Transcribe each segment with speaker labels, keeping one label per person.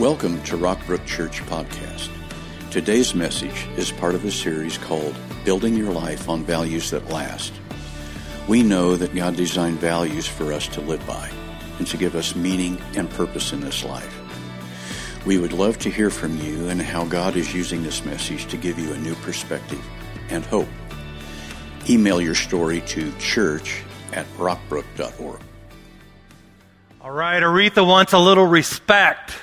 Speaker 1: Welcome to Rockbrook Church Podcast. Today's message is part of a series called Building Your Life on Values That Last. We know that God designed values for us to live by and to give us meaning and purpose in this life. We would love to hear from you and how God is using this message to give you a new perspective and hope. Email your story to church at rockbrook.org.
Speaker 2: All right, Aretha wants a little respect.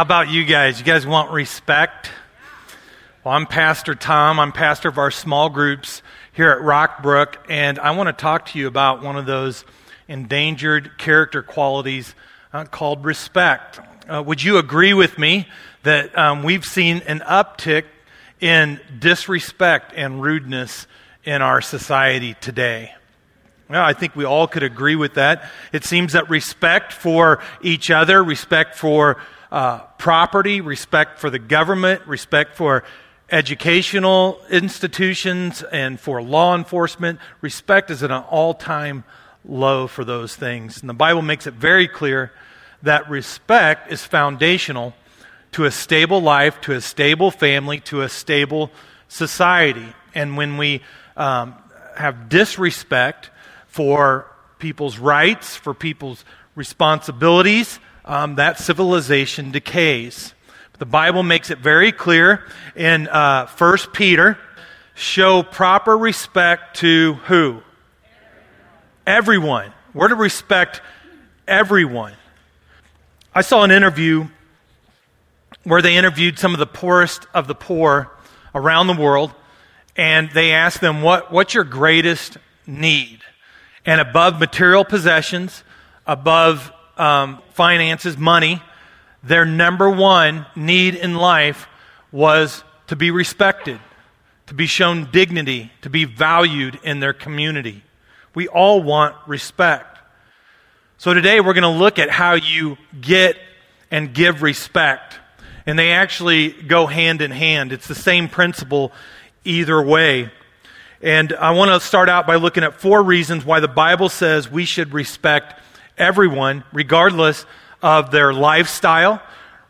Speaker 2: How about you guys? You guys want respect? Well, I'm Pastor Tom. I'm pastor of our small groups here at Rockbrook, and I want to talk to you about one of those endangered character qualities uh, called respect. Uh, would you agree with me that um, we've seen an uptick in disrespect and rudeness in our society today? Well, I think we all could agree with that. It seems that respect for each other, respect for uh, property, respect for the government, respect for educational institutions, and for law enforcement. Respect is at an all time low for those things. And the Bible makes it very clear that respect is foundational to a stable life, to a stable family, to a stable society. And when we um, have disrespect for people's rights, for people's responsibilities, um, that civilization decays. The Bible makes it very clear in uh, 1 Peter show proper respect to who? Everyone. We're to respect everyone. I saw an interview where they interviewed some of the poorest of the poor around the world, and they asked them, what, What's your greatest need? And above material possessions, above um, finances, money, their number one need in life was to be respected, to be shown dignity, to be valued in their community. We all want respect. So today we're going to look at how you get and give respect. And they actually go hand in hand. It's the same principle either way. And I want to start out by looking at four reasons why the Bible says we should respect everyone, regardless of their lifestyle,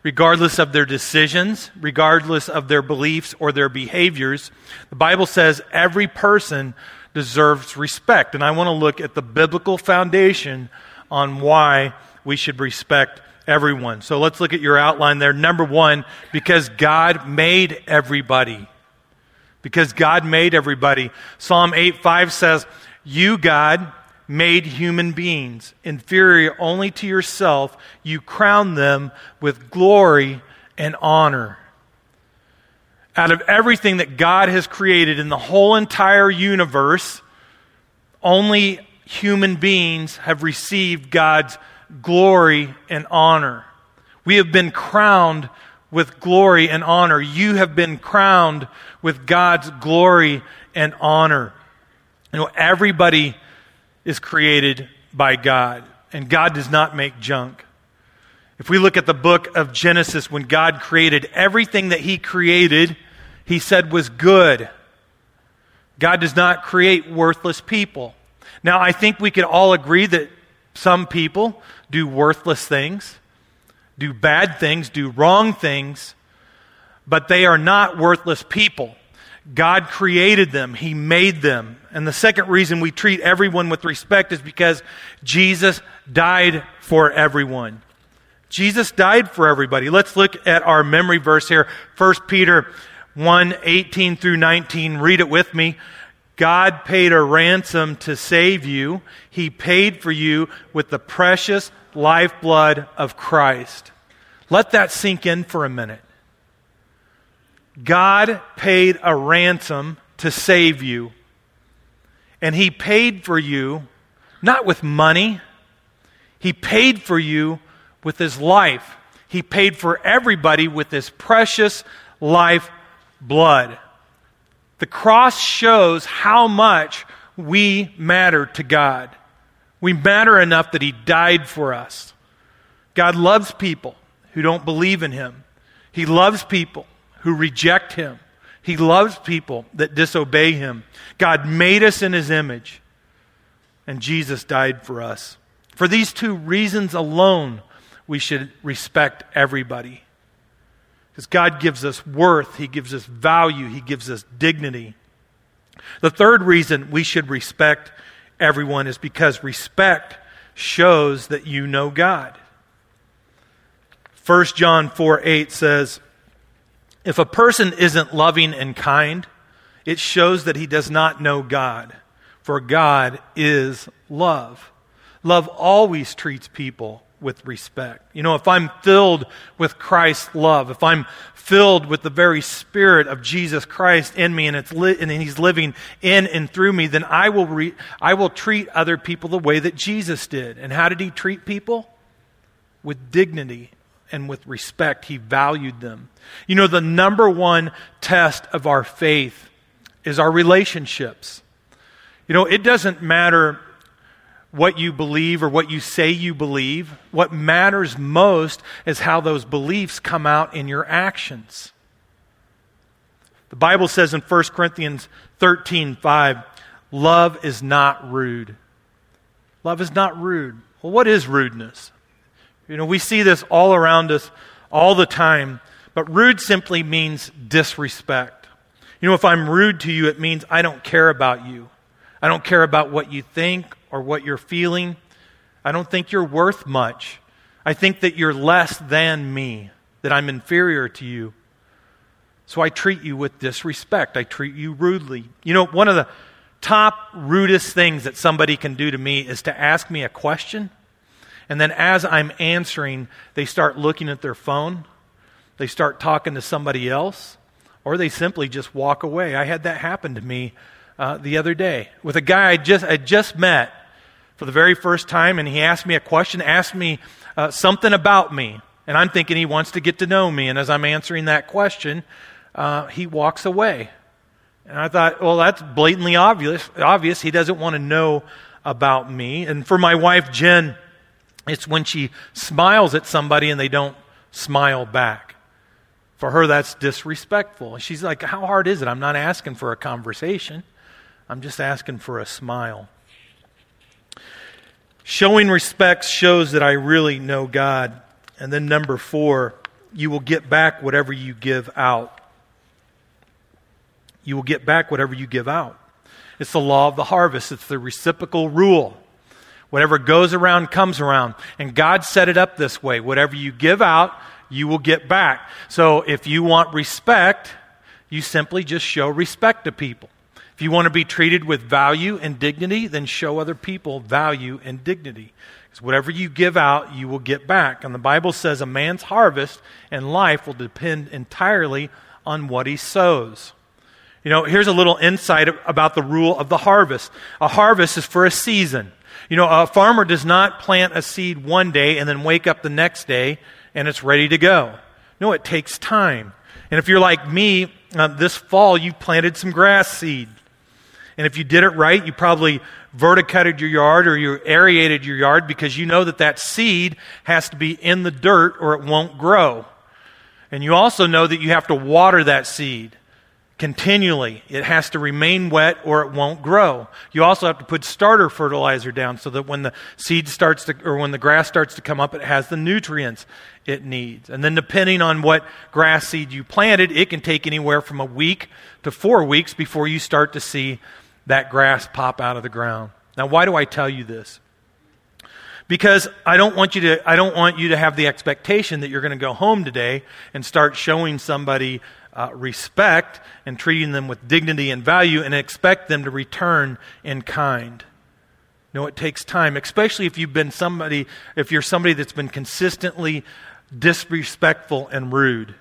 Speaker 2: regardless of their decisions, regardless of their beliefs or their behaviors. The Bible says every person deserves respect. And I want to look at the biblical foundation on why we should respect everyone. So let's look at your outline there. Number one, because God made everybody. Because God made everybody. Psalm 8 5 says, You, God, made human beings, inferior only to yourself, you crown them with glory and honor. Out of everything that God has created in the whole entire universe, only human beings have received God's glory and honor. We have been crowned with glory and honor. You have been crowned with God's glory and honor. You know, everybody is created by God, and God does not make junk. If we look at the book of Genesis, when God created everything that He created, He said was good. God does not create worthless people. Now, I think we could all agree that some people do worthless things, do bad things, do wrong things, but they are not worthless people. God created them, He made them. And the second reason we treat everyone with respect is because Jesus died for everyone. Jesus died for everybody. Let's look at our memory verse here 1 Peter 1 18 through 19. Read it with me. God paid a ransom to save you, He paid for you with the precious lifeblood of Christ. Let that sink in for a minute. God paid a ransom to save you. And He paid for you not with money, He paid for you with His life. He paid for everybody with His precious life blood. The cross shows how much we matter to God. We matter enough that He died for us. God loves people who don't believe in Him, He loves people who reject him. He loves people that disobey him. God made us in his image, and Jesus died for us. For these two reasons alone, we should respect everybody. Because God gives us worth, He gives us value, He gives us dignity. The third reason we should respect everyone is because respect shows that you know God. 1 John 4 8 says, If a person isn't loving and kind, it shows that he does not know God, for God is love. Love always treats people with respect. You know, if I'm filled with Christ's love, if I'm filled with the very spirit of Jesus Christ in me and it's li- and he's living in and through me, then I will re- I will treat other people the way that Jesus did. And how did he treat people? With dignity and with respect. He valued them. You know, the number one test of our faith is our relationships. You know, it doesn't matter what you believe or what you say you believe. What matters most is how those beliefs come out in your actions. The Bible says in 1 Corinthians 13 5, love is not rude. Love is not rude. Well, what is rudeness? You know, we see this all around us all the time, but rude simply means disrespect. You know, if I'm rude to you, it means I don't care about you. I don't care about what you think or what you're feeling. I don't think you're worth much. I think that you're less than me, that I'm inferior to you. So I treat you with disrespect. I treat you rudely. You know, one of the top rudest things that somebody can do to me is to ask me a question, and then as I'm answering, they start looking at their phone, they start talking to somebody else, or they simply just walk away. I had that happen to me uh, the other day with a guy I just, I just met for the very first time, and he asked me a question, asked me uh, something about me. And I'm thinking he wants to get to know me. And as I'm answering that question, uh, he walks away. And I thought, well, that's blatantly obvious. Obvious. He doesn't want to know about me. And for my wife, Jen, it's when she smiles at somebody and they don't smile back. For her, that's disrespectful. She's like, How hard is it? I'm not asking for a conversation, I'm just asking for a smile. Showing respect shows that I really know God. And then, number four, you will get back whatever you give out. You will get back whatever you give out. It's the law of the harvest, it's the reciprocal rule. Whatever goes around comes around. And God set it up this way. Whatever you give out, you will get back. So if you want respect, you simply just show respect to people. If you want to be treated with value and dignity, then show other people value and dignity. Because whatever you give out, you will get back. And the Bible says a man's harvest and life will depend entirely on what he sows. You know, here's a little insight about the rule of the harvest. A harvest is for a season. You know, a farmer does not plant a seed one day and then wake up the next day and it's ready to go. No, it takes time. And if you're like me, uh, this fall you planted some grass seed. And if you did it right, you probably verticutted your yard or you aerated your yard because you know that that seed has to be in the dirt or it won't grow. And you also know that you have to water that seed continually. It has to remain wet or it won't grow. You also have to put starter fertilizer down so that when the seed starts to, or when the grass starts to come up, it has the nutrients it needs. And then depending on what grass seed you planted, it can take anywhere from a week to four weeks before you start to see that grass pop out of the ground. Now, why do I tell you this? Because I don't want you to, I don't want you to have the expectation that you're going to go home today and start showing somebody uh, respect and treating them with dignity and value and expect them to return in kind. No, it takes time, especially if you've been somebody, if you're somebody that's been consistently disrespectful and rude.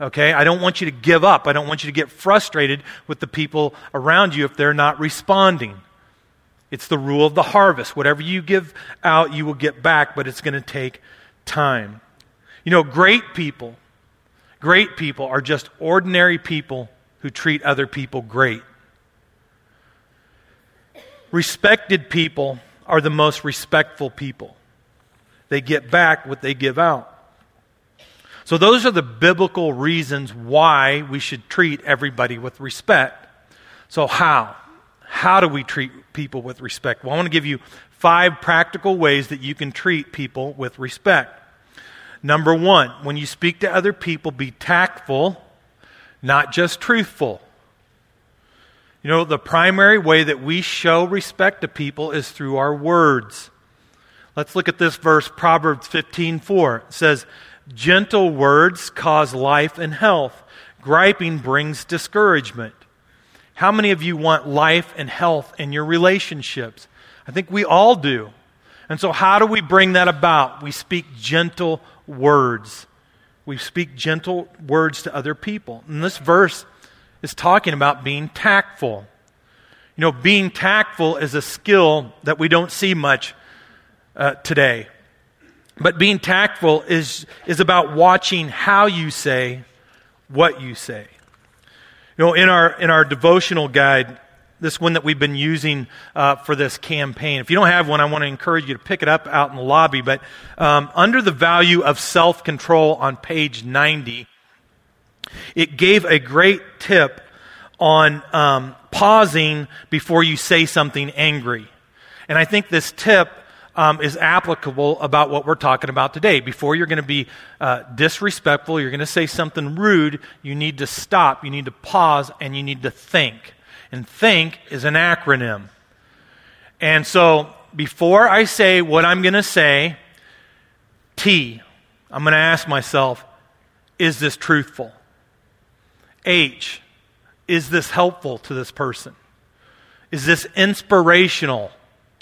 Speaker 2: Okay? I don't want you to give up. I don't want you to get frustrated with the people around you if they're not responding. It's the rule of the harvest. Whatever you give out, you will get back, but it's going to take time. You know, great people, great people are just ordinary people who treat other people great. Respected people are the most respectful people. They get back what they give out. So, those are the biblical reasons why we should treat everybody with respect. So, how? How do we treat people with respect? Well, I want to give you five practical ways that you can treat people with respect. Number one, when you speak to other people, be tactful, not just truthful. You know, the primary way that we show respect to people is through our words. Let's look at this verse, Proverbs 15:4. It says, "Gentle words cause life and health. Griping brings discouragement." How many of you want life and health in your relationships? I think we all do. And so, how do we bring that about? We speak gentle words. We speak gentle words to other people. And this verse is talking about being tactful. You know, being tactful is a skill that we don't see much uh, today. But being tactful is, is about watching how you say what you say. You know, in our, in our devotional guide, this one that we've been using uh, for this campaign. If you don't have one, I want to encourage you to pick it up out in the lobby. But um, under the value of self control on page 90, it gave a great tip on um, pausing before you say something angry. And I think this tip um, is applicable about what we're talking about today. Before you're going to be uh, disrespectful, you're going to say something rude, you need to stop, you need to pause, and you need to think. And think is an acronym. And so before I say what I'm going to say, T, I'm going to ask myself, is this truthful? H, is this helpful to this person? Is this inspirational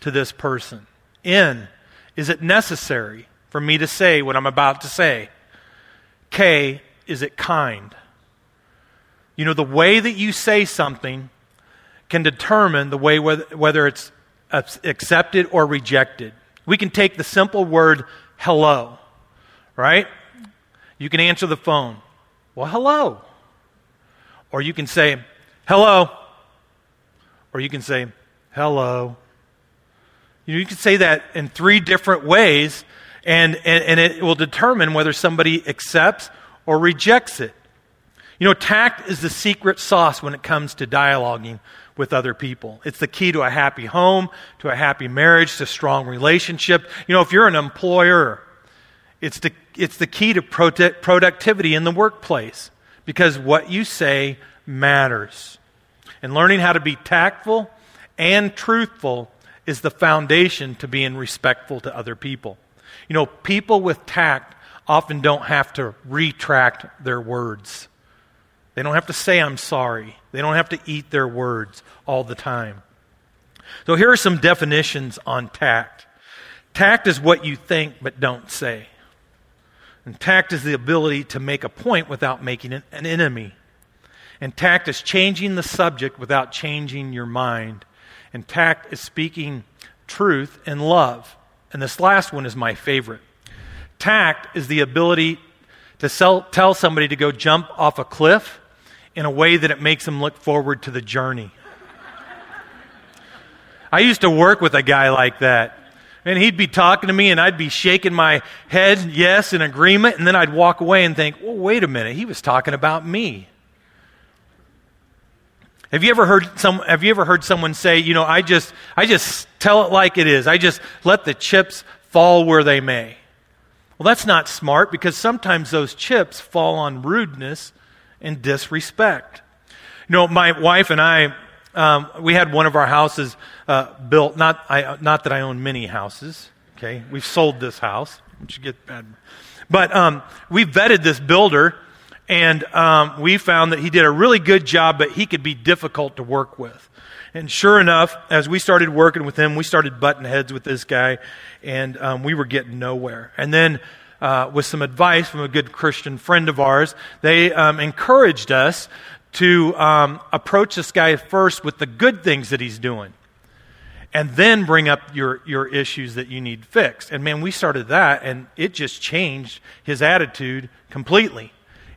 Speaker 2: to this person? N, is it necessary for me to say what I'm about to say? K, is it kind? You know, the way that you say something can determine the way whether, it's accepted or rejected. We can take the simple word hello, right? You can answer the phone. Well, hello. Or you can say, hello. Or you can say, hello. You, know, you can say that in three different ways, and, and, and it will determine whether somebody accepts or rejects it. You know, tact is the secret sauce when it comes to dialoguing with other people. It's the key to a happy home, to a happy marriage, to strong relationship. You know, if you're an employer, it's the, it's the key to productivity in the workplace because what you say matters. And learning how to be tactful and truthful is the foundation to being respectful to other people. You know, people with tact often don't have to retract their words. They don't have to say, I'm sorry. They don't have to eat their words all the time. So here are some definitions on tact. Tact is what you think but don't say. And tact is the ability to make a point without making an enemy. And tact is changing the subject without changing your mind. And tact is speaking truth and love. And this last one is my favorite. Tact is the ability to sell, tell somebody to go jump off a cliff in a way that it makes them look forward to the journey. I used to work with a guy like that. And he'd be talking to me, and I'd be shaking my head, yes, in agreement, and then I'd walk away and think, well, wait a minute, he was talking about me. Have you ever heard some have you ever heard someone say, you know, I just I just tell it like it is. I just let the chips fall where they may. Well, that's not smart because sometimes those chips fall on rudeness and disrespect. You know, my wife and I um, we had one of our houses uh, built. Not, I, not that I own many houses. Okay, we've sold this house, which get bad. But um, we vetted this builder, and um, we found that he did a really good job, but he could be difficult to work with. And sure enough, as we started working with him, we started butting heads with this guy, and um, we were getting nowhere. And then, uh, with some advice from a good Christian friend of ours, they um, encouraged us to um, approach this guy first with the good things that he's doing and then bring up your, your issues that you need fixed. And man, we started that, and it just changed his attitude completely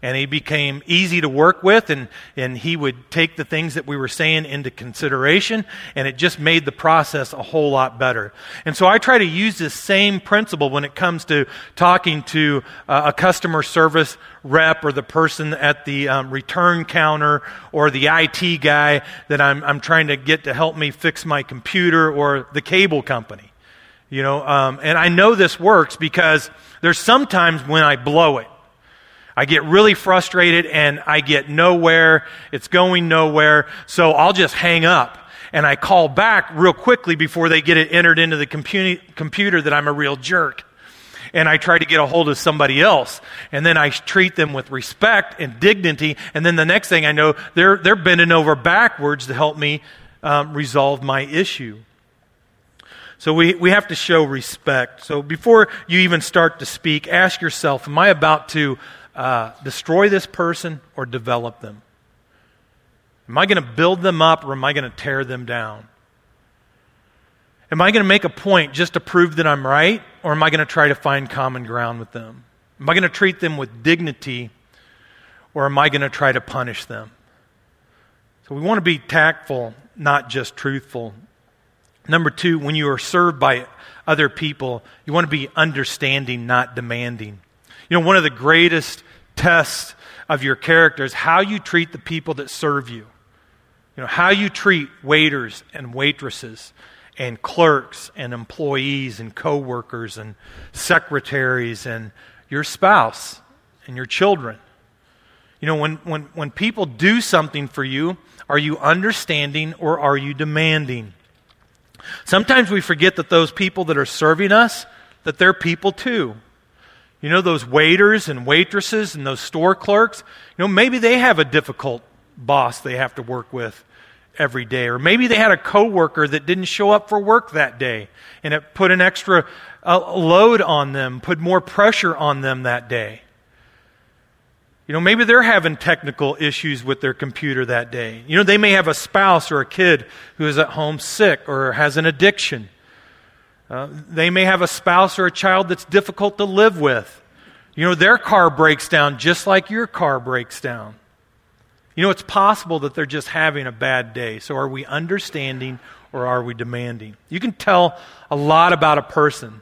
Speaker 2: and he became easy to work with and, and he would take the things that we were saying into consideration and it just made the process a whole lot better and so i try to use this same principle when it comes to talking to uh, a customer service rep or the person at the um, return counter or the it guy that I'm, I'm trying to get to help me fix my computer or the cable company you know um, and i know this works because there's sometimes when I blow it. I get really frustrated and I get nowhere. It's going nowhere. So I'll just hang up and I call back real quickly before they get it entered into the compu- computer that I'm a real jerk. And I try to get a hold of somebody else. And then I treat them with respect and dignity. And then the next thing I know, they're, they're bending over backwards to help me um, resolve my issue. So we, we have to show respect. So before you even start to speak, ask yourself Am I about to uh, destroy this person or develop them? Am I going to build them up or am I going to tear them down? Am I going to make a point just to prove that I'm right or am I going to try to find common ground with them? Am I going to treat them with dignity or am I going to try to punish them? So we want to be tactful, not just truthful. Number two, when you are served by other people, you want to be understanding, not demanding. You know, one of the greatest tests of your character is how you treat the people that serve you. You know, how you treat waiters and waitresses and clerks and employees and coworkers and secretaries and your spouse and your children. You know, when, when, when people do something for you, are you understanding or are you demanding? Sometimes we forget that those people that are serving us, that they're people too. You know, those waiters and waitresses and those store clerks, you know, maybe they have a difficult boss they have to work with every day. Or maybe they had a coworker that didn't show up for work that day and it put an extra uh, load on them, put more pressure on them that day. You know, maybe they're having technical issues with their computer that day. You know, they may have a spouse or a kid who is at home sick or has an addiction. Uh, they may have a spouse or a child that's difficult to live with. You know, their car breaks down just like your car breaks down. You know, it's possible that they're just having a bad day. So are we understanding or are we demanding? You can tell a lot about a person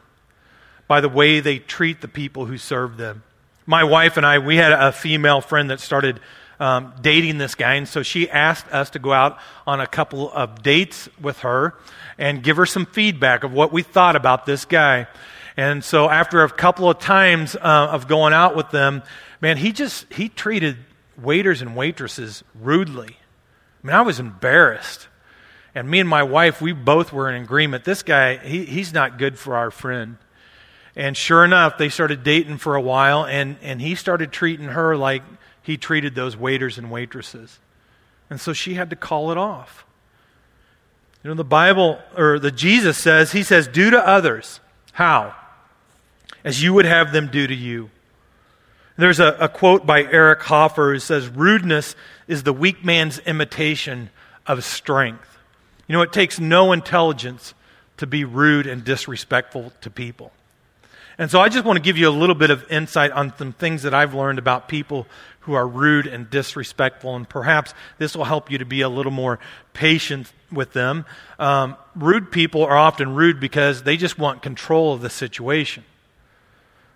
Speaker 2: by the way they treat the people who serve them. My wife and I, we had a female friend that started um, dating this guy, and so she asked us to go out on a couple of dates with her and give her some feedback of what we thought about this guy. And so after a couple of times uh, of going out with them, man, he just he treated waiters and waitresses rudely. I mean, I was embarrassed. And me and my wife, we both were in agreement. This guy, he, he's not good for our friend. And sure enough, they started dating for a while, and, and he started treating her like he treated those waiters and waitresses. And so she had to call it off. You know, the Bible, or the Jesus says, He says, do to others. How? As you would have them do to you. There's a, a quote by Eric Hoffer who says, Rudeness is the weak man's imitation of strength. You know, it takes no intelligence to be rude and disrespectful to people. And so I just want to give you a little bit of insight on some things that I've learned about people who are rude and disrespectful, and perhaps this will help you to be a little more patient with them. Um, rude people are often rude because they just want control of the situation.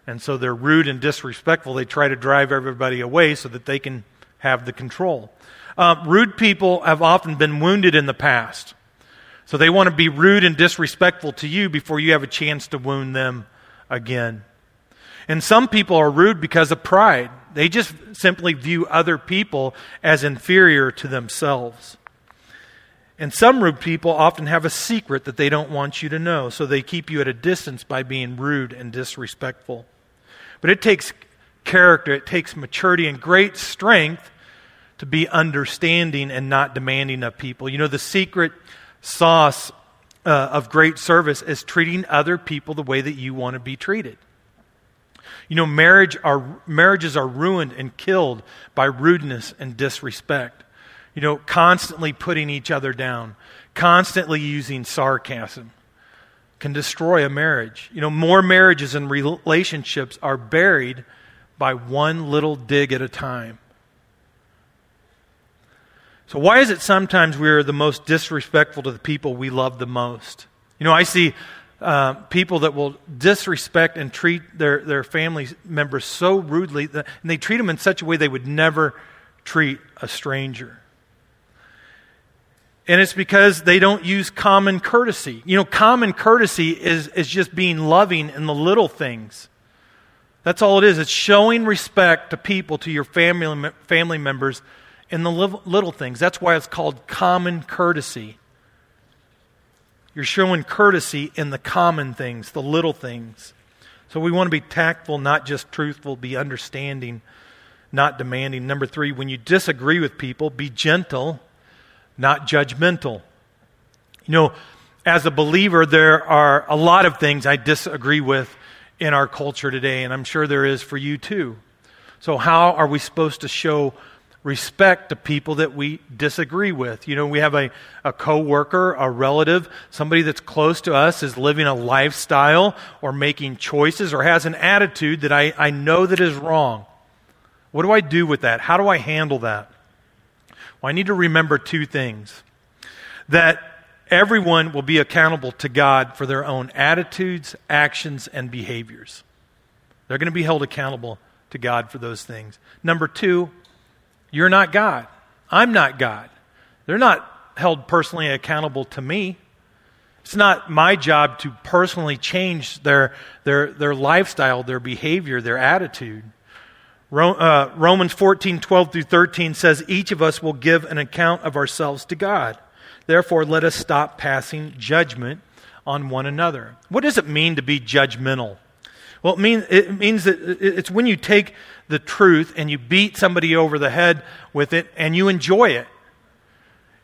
Speaker 2: And so they're rude and disrespectful. They try to drive everybody away so that they can have the control. Uh, rude people have often been wounded in the past. So they want to be rude and disrespectful to you before you have a chance to wound them again. And some people are rude because of pride. They just simply view other people as inferior to themselves. And some rude people often have a secret that they don't want you to know, so they keep you at a distance by being rude and disrespectful. But it takes character, it takes maturity and great strength to be understanding and not demanding of people. You know, the secret sauce uh, of great service is treating other people the way that you want to be treated. You know, marriage are, marriages are ruined and killed by rudeness and disrespect. You know, constantly putting each other down, constantly using sarcasm can destroy a marriage. You know, more marriages and relationships are buried by one little dig at a time. So, why is it sometimes we are the most disrespectful to the people we love the most? You know, I see uh, people that will disrespect and treat their, their family members so rudely, that, and they treat them in such a way they would never treat a stranger. And it's because they don't use common courtesy. You know, common courtesy is, is just being loving in the little things. That's all it is. It's showing respect to people, to your family, family members in the little things. That's why it's called common courtesy. You're showing courtesy in the common things, the little things. So we want to be tactful, not just truthful, be understanding, not demanding. Number three, when you disagree with people, be gentle, not judgmental. You know, as a believer, there are a lot of things I disagree with in our culture today, and I'm sure there is for you too. So, how are we supposed to show respect to people that we disagree with? You know, we have a, a coworker, a relative, somebody that's close to us is living a lifestyle or making choices or has an attitude that I, I know that is wrong. What do I do with that? How do I handle that? Well, I need to remember two things. That everyone will be accountable to God for their own attitudes, actions, and behaviors. They're going to be held accountable to God for those things. Number two, you're not God. I'm not God. They're not held personally accountable to me. It's not my job to personally change their, their, their lifestyle, their behavior, their attitude. Uh, Romans 14, 12 through 13 says, Each of us will give an account of ourselves to God. Therefore, let us stop passing judgment on one another. What does it mean to be judgmental? Well, it, mean, it means that it's when you take the truth and you beat somebody over the head with it and you enjoy it.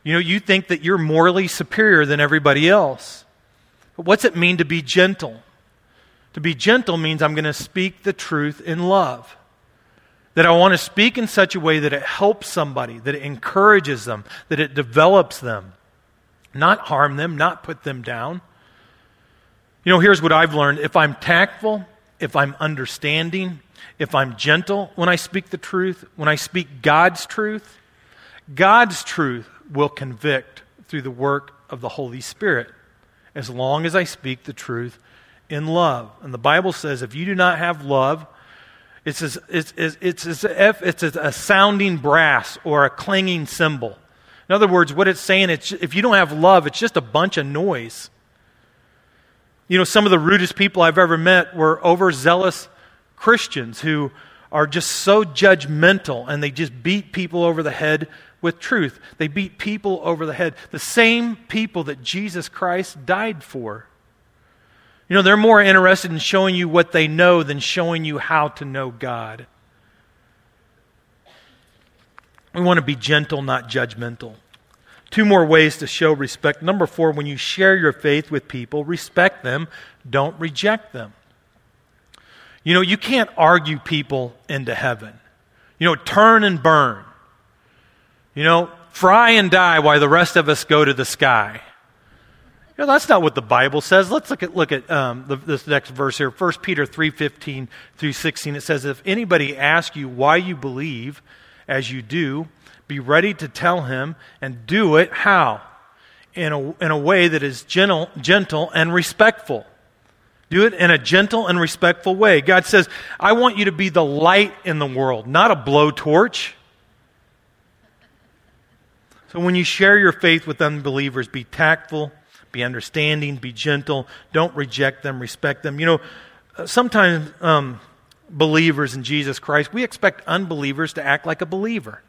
Speaker 2: You know, you think that you're morally superior than everybody else. But what's it mean to be gentle? To be gentle means I'm going to speak the truth in love. That I want to speak in such a way that it helps somebody, that it encourages them, that it develops them not harm them, not put them down. You know, here's what I've learned if I'm tactful, if I'm understanding, if I'm gentle when I speak the truth, when I speak God's truth, God's truth will convict through the work of the Holy Spirit as long as I speak the truth in love. And the Bible says if you do not have love, it's as, it's, it's, it's as if it's a sounding brass or a clanging cymbal. In other words, what it's saying, it's, if you don't have love, it's just a bunch of noise. You know, some of the rudest people I've ever met were overzealous Christians who are just so judgmental and they just beat people over the head with truth. They beat people over the head. The same people that Jesus Christ died for. You know, they're more interested in showing you what they know than showing you how to know God. We want to be gentle, not judgmental. Two more ways to show respect. Number four, when you share your faith with people, respect them, don't reject them. You know, you can't argue people into heaven. You know, turn and burn. You know, fry and die while the rest of us go to the sky. You know, that's not what the Bible says. Let's look at, look at um, the, this next verse here. 1 Peter 3.15 through 16. It says, If anybody asks you why you believe, as you do, be ready to tell him and do it how? In a, in a way that is gentle, gentle and respectful. Do it in a gentle and respectful way. God says, I want you to be the light in the world, not a blowtorch. So when you share your faith with unbelievers, be tactful, be understanding, be gentle. Don't reject them, respect them. You know, sometimes um, believers in Jesus Christ, we expect unbelievers to act like a believer.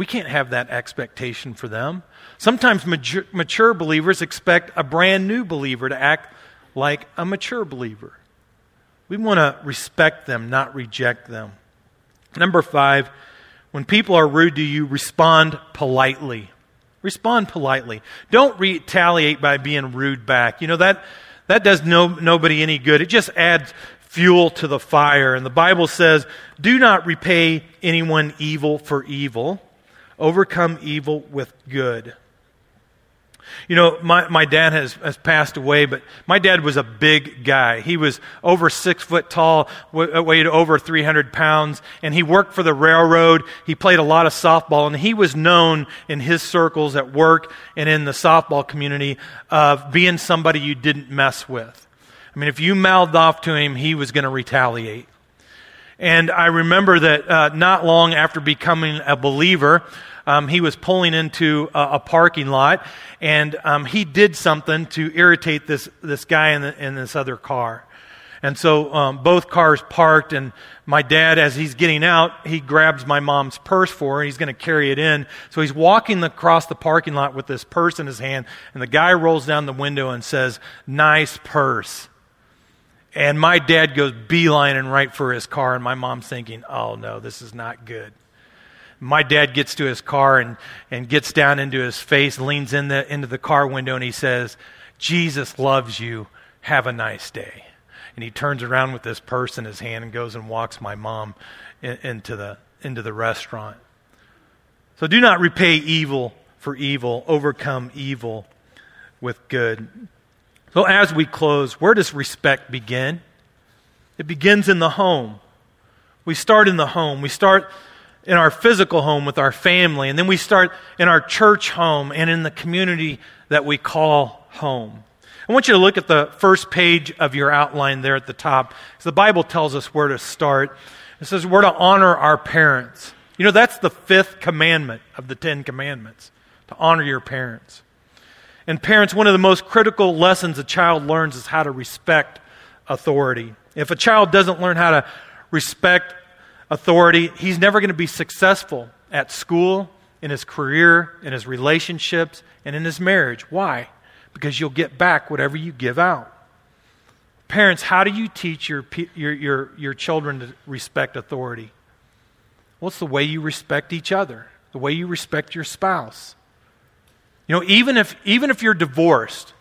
Speaker 2: We can't have that expectation for them. Sometimes mature, mature, believers expect a brand new believer to act like a mature believer. We want to respect them, not reject them. Number five, when people are rude to you, respond politely. Respond politely. Don't retaliate by being rude back. You know, that, that does no, nobody any good. It just adds fuel to the fire. And the Bible says, do not repay anyone evil for evil, overcome evil with good. You know, my, my dad has, has passed away, but my dad was a big guy. He was over six foot tall, weighed over 300 pounds, and he worked for the railroad. He played a lot of softball, and he was known in his circles at work and in the softball community of being somebody you didn't mess with. I mean, if you mouthed off to him, he was going to retaliate. And I remember that uh, not long after becoming a believer, um, he was pulling into a, a parking lot, and um, he did something to irritate this, this guy in, the, in this other car. And so um, both cars parked, and my dad, as he's getting out, he grabs my mom's purse for her, and he's going to carry it in. So he's walking across the parking lot with this purse in his hand, and the guy rolls down the window and says, Nice purse. And my dad goes beelining right for his car, and my mom's thinking, Oh no, this is not good. My dad gets to his car and, and gets down into his face, leans in the, into the car window, and he says, Jesus loves you. Have a nice day and he turns around with this purse in his hand and goes and walks my mom in, into, the, into the restaurant. So do not repay evil for evil, overcome evil with good. So as we close, where does respect begin? It begins in the home. We start in the home. We start in our physical home with our family, and then we start in our church home and in the community that we call home. I want you to look at the first page of your outline there at the top. The Bible tells us where to start. It says we're to honor our parents. You know, that's the fifth commandment of the Ten Commandments to honor your parents. And parents, one of the most critical lessons a child learns is how to respect authority. If a child doesn't learn how to respect authority, he's never going to be successful at school, in his career, in his relationships, and in his marriage. Why? because you'll get back whatever you give out. Parents, how do you teach your, your, your, your children to respect authority? Well, it's the way you respect each other, the way you respect your spouse. You know, even if, even if you're divorced,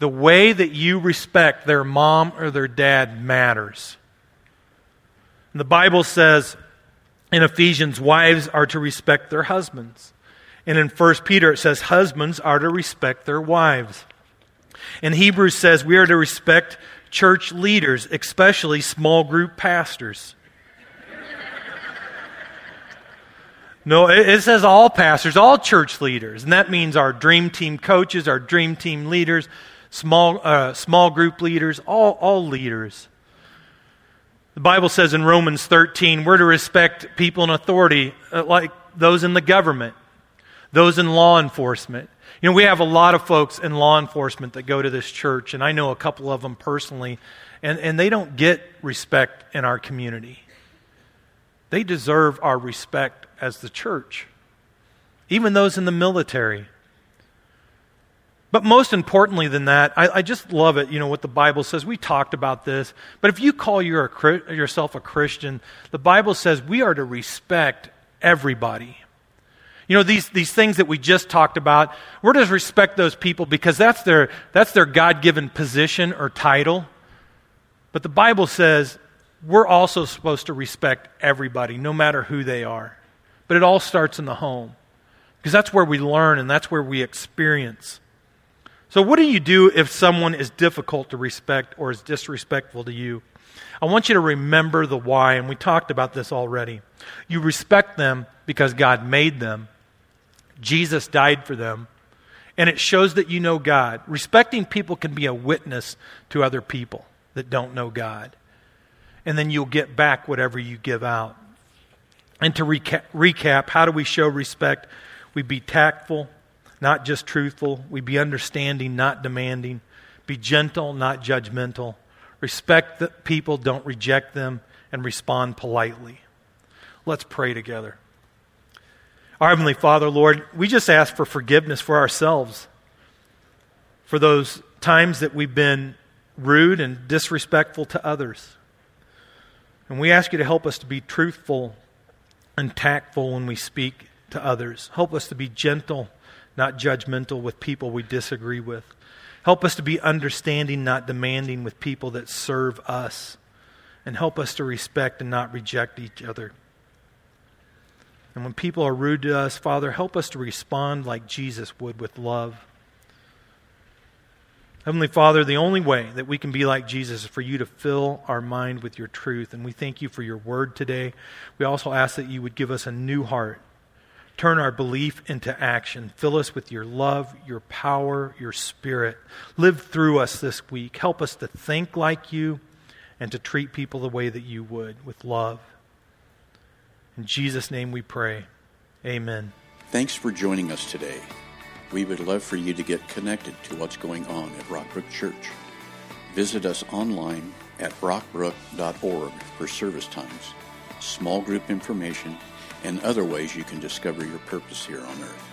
Speaker 2: the way that you respect their mom or their dad matters. The Bible says in Ephesians, wives are to respect their husbands. And in 1 Peter, it says husbands are to respect their wives. And Hebrews says we are to respect church leaders, especially small group pastors. No, it says all pastors, all church leaders. And that means our dream team coaches, our dream team leaders, small, uh, small group leaders, all, all leaders. The Bible says in Romans 13, we're to respect people in authority, uh, like those in the government those in law enforcement. You know, we have a lot of folks in law enforcement that go to this church, and I know a couple of them personally, and, and they don't get respect in our community. They deserve our respect as the church, even those in the military. But most importantly than that, I, I, just love it, you know, what the Bible says. We talked about this. But if you call your, yourself a Christian, the Bible says we are to respect everybody. You know, these, these things that we just talked about, we're to respect those people because that's their, that's their God given position or title. But the Bible says we're also supposed to respect everybody, no matter who they are. But it all starts in the home because that's where we learn and that's where we experience. So, what do you do if someone is difficult to respect or is disrespectful to you? I want you to remember the why, and we talked about this already. You respect them because God made them, Jesus died for them. And it shows that you know God. Respecting people can be a witness to other people that don't know God. And then you'll get back whatever you give out. And to reca- recap, how do we show respect? We be tactful, not just truthful. We be understanding, not demanding. Be gentle, not judgmental. Respect the people, don't reject them, and respond politely. Let's pray together. Our Heavenly Father, Lord, we just ask for forgiveness for ourselves for those times that we've been rude and disrespectful to others. And we ask you to help us to be truthful and tactful when we speak to others. Help us to be gentle, not judgmental with people we disagree with. Help us to be understanding, not demanding with people that serve us. And help us to respect and not reject each other. And when people are rude to us, Father, help us to respond like Jesus would with love. Heavenly Father, the only way that we can be like Jesus is for you to fill our mind with your truth. And we thank you for your word today. We also ask that you would give us a new heart. Turn our belief into action. Fill us with your love, your power, your spirit. Live through us this week. Help us to think like you and to treat people the way that you would with love. In Jesus' name we pray. Amen.
Speaker 1: Thanks for joining us today. We would love for you to get connected to what's going on at Rockbrook Church. Visit us online at rockbrook.org for service times, small group information, and other ways you can discover your purpose here on earth.